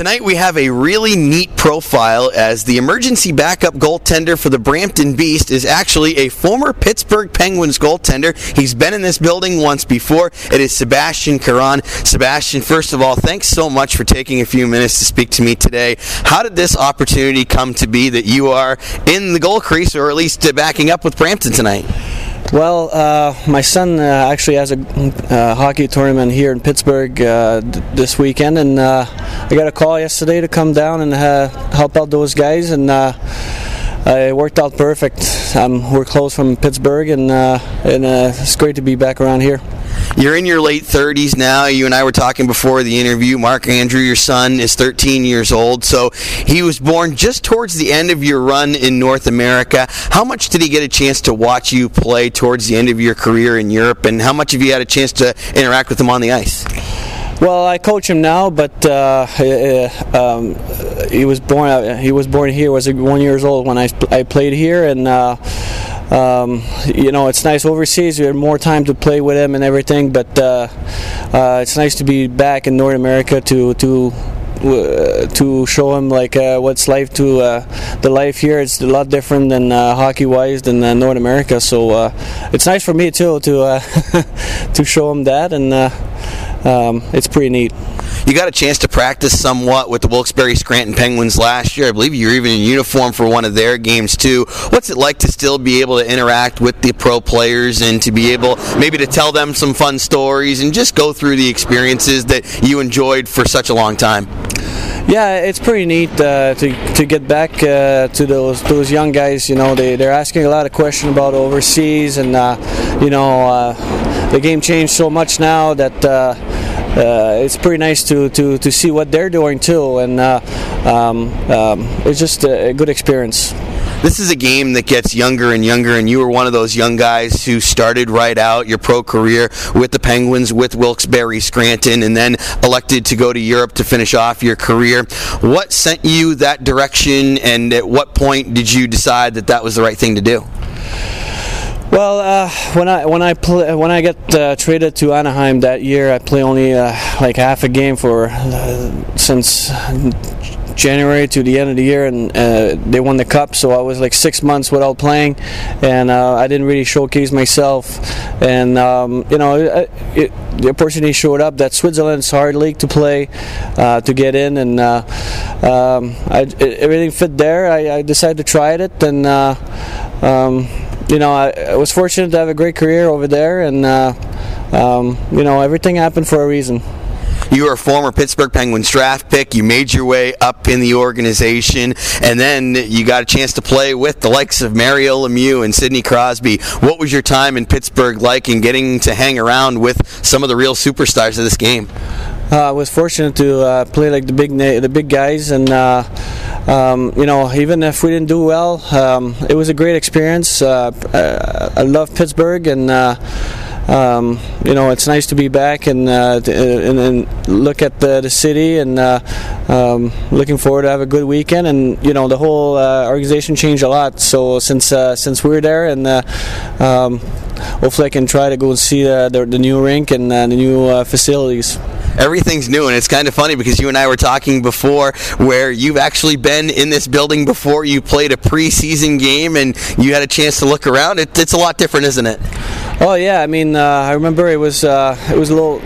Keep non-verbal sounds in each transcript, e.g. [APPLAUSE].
Tonight we have a really neat profile as the emergency backup goaltender for the Brampton Beast is actually a former Pittsburgh Penguins goaltender. He's been in this building once before. It is Sebastien Caron. Sebastien, first of all, thanks so much for taking a few minutes to speak to me today. How did this opportunity come to be that you are in the goal crease or at least uh, backing up with Brampton tonight? Well, uh, my son uh, actually has a uh, hockey tournament here in Pittsburgh uh, this weekend, and uh, I got a call yesterday to come down and uh, help out those guys, and it worked out perfect. Um, we're close from Pittsburgh, and, and it's great to be back around here. You're in your late 30s now. You and I were talking before the interview. Mark Andrew, your son, is 13 years old. So he was born just towards the end of your run in North America. How much did he get a chance to watch you play towards the end of your career in Europe? And how much have you had a chance to interact with him on the ice? Well, I coach him now, but uh, um, he was born. Uh, he was born here. Was one years old when I, I played here, and uh, um, you know, it's nice overseas. We had more time to play with him and everything, but uh, uh, it's nice to be back in North America to to uh, to show him like uh, what's life to uh, the life here. It's a lot different than uh, hockey wise than North America. So it's nice for me too to [LAUGHS] to show him that, and um, it's pretty neat. You got a chance to practice somewhat with the Wilkes-Barre Scranton Penguins last year. I believe you were even in uniform for one of their games too. What's it like to still be able to interact with the pro players and to be able maybe to tell them some fun stories and just go through the experiences that you enjoyed for such a long time? Yeah, it's pretty neat uh, to, to get back uh, to those those young guys. You know, they they're asking a lot of questions about overseas, and uh, you know, uh, the game changed so much now that uh, uh, it's pretty nice to, to, to see what they're doing too, and uh, um, um, it's just a, good experience. This is a game that gets younger and younger, and you were one of those young guys who started right out your pro career with the Penguins, with Wilkes-Barre Scranton, and then elected to go to Europe to finish off your career. What sent you that direction, and at what point did you decide that that was the right thing to do? Well, uh, when I when I play, when I get uh, traded to Anaheim that year, I play only uh, like half a game for uh, since January to the end of the year, and uh, they won the cup. So I was like six months without playing, and uh, I didn't really showcase myself. And um, you know, it, it, the opportunity showed up that Switzerland's hard league to play, to get in, and um, I, everything fit there. I, I, decided to try it, and. Um, you know, I, I, was fortunate to have a great career over there, and uh, um, you know, everything happened for a reason. You were a former Pittsburgh Penguins draft pick. You made your way up in the organization, and then you got a chance to play with the likes of Mario Lemieux and Sidney Crosby. What was your time in Pittsburgh like, and getting to hang around with some of the real superstars of this game? Uh, I was fortunate to uh, play like the big na- the big guys, and uh, um, you know, even if we didn't do well, um, it was a great experience. Uh, uh, I love Pittsburgh, and uh, um, you know, it's nice to be back and uh, and, and, look at the, the city and uh, um, looking forward to have a good weekend. And you know, the whole uh, organization changed a lot. So since since we're there, and um, hopefully I can try to go and see the, the new rink and the new facilities everything's new, and it's kind of funny because you and I were talking before where you've actually been in this building before. You played a preseason game, and you had a chance to look around. It, it's a lot different, isn't it? Oh yeah, I mean, uh, I remember it was uh, it was a little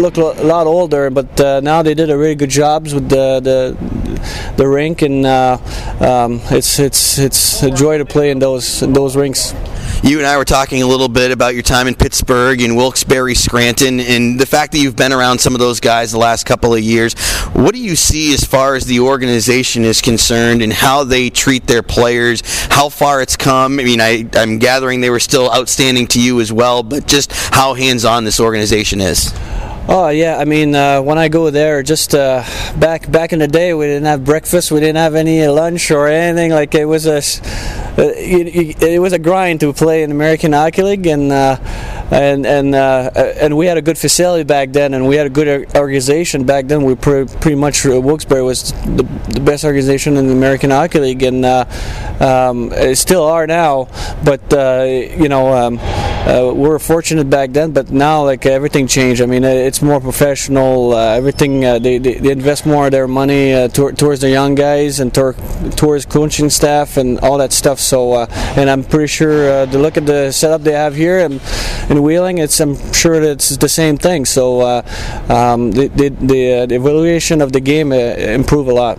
looked a lot older, but uh, now they did a really good jobs with the the, the rink, and uh, um, it's it's it's a joy to play in those in those rinks you and I were talking a little bit about your time in Pittsburgh and Wilkes-Barre, Scranton, and the fact that you've been around some of those guys the last couple of years. What do you see as far as the organization is concerned and how they treat their players? How far it's come? I mean, I, I'm gathering they were still outstanding to you as well, but just how hands-on this organization is. Oh yeah, I mean uh, when I go there, just uh, back back in the day, we didn't have breakfast, we didn't have any lunch or anything. Like it was a it, it, was a grind to play in American Hockey League, and uh, and and uh, and we had a good facility back then, and we had a good organization back then. We pre- pretty much uh, Wilkes-Barre was the, the, best organization in the American Hockey League, and uh, um, still are now. But uh, you know, um, uh, we were fortunate back then, but now like everything changed. I mean, it's more professional. everything they, they, they, invest more of their money to- towards the young guys and tor- towards coaching staff and all that stuff. So, and I'm pretty sure to look at the setup they have here and in Wheeling, it's I'm sure it's the same thing. So uh, um, the the, the, uh, the, evaluation of the game uh, improve a lot.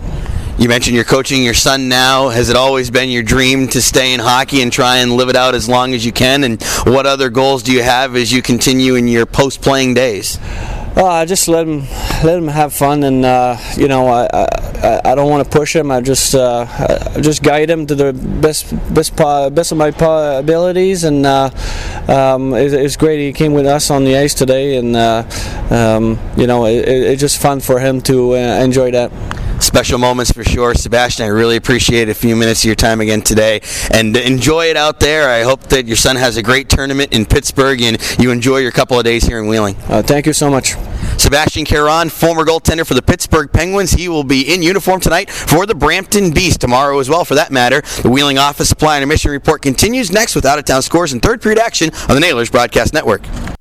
You mentioned you're coaching your son now. Has it always been your dream to stay in hockey and try and live it out as long as you can? And what other goals do you have as you continue in your post-playing days? Uh, I just let him let him have fun, and uh, you know I, I, I don't want to push him. I just uh, I just guide him to the best best best of my abilities, and uh, um, it, it's great. He came with us on the ice today, and uh, um, you know it, it's just fun for him to uh, enjoy that special moments for sure. Sebastien, I really appreciate a few minutes of your time again today and enjoy it out there. I hope that your son has a great tournament in Pittsburgh and you enjoy your couple of days here in Wheeling. Uh, thank you so much. Sebastien Caron, former goaltender for the Pittsburgh Penguins. He will be in uniform tonight for the Brampton Beast tomorrow as well, for that matter. The Wheeling Office Supply and Emission Report continues next with out of town scores and third period action on the Nailers Broadcast Network.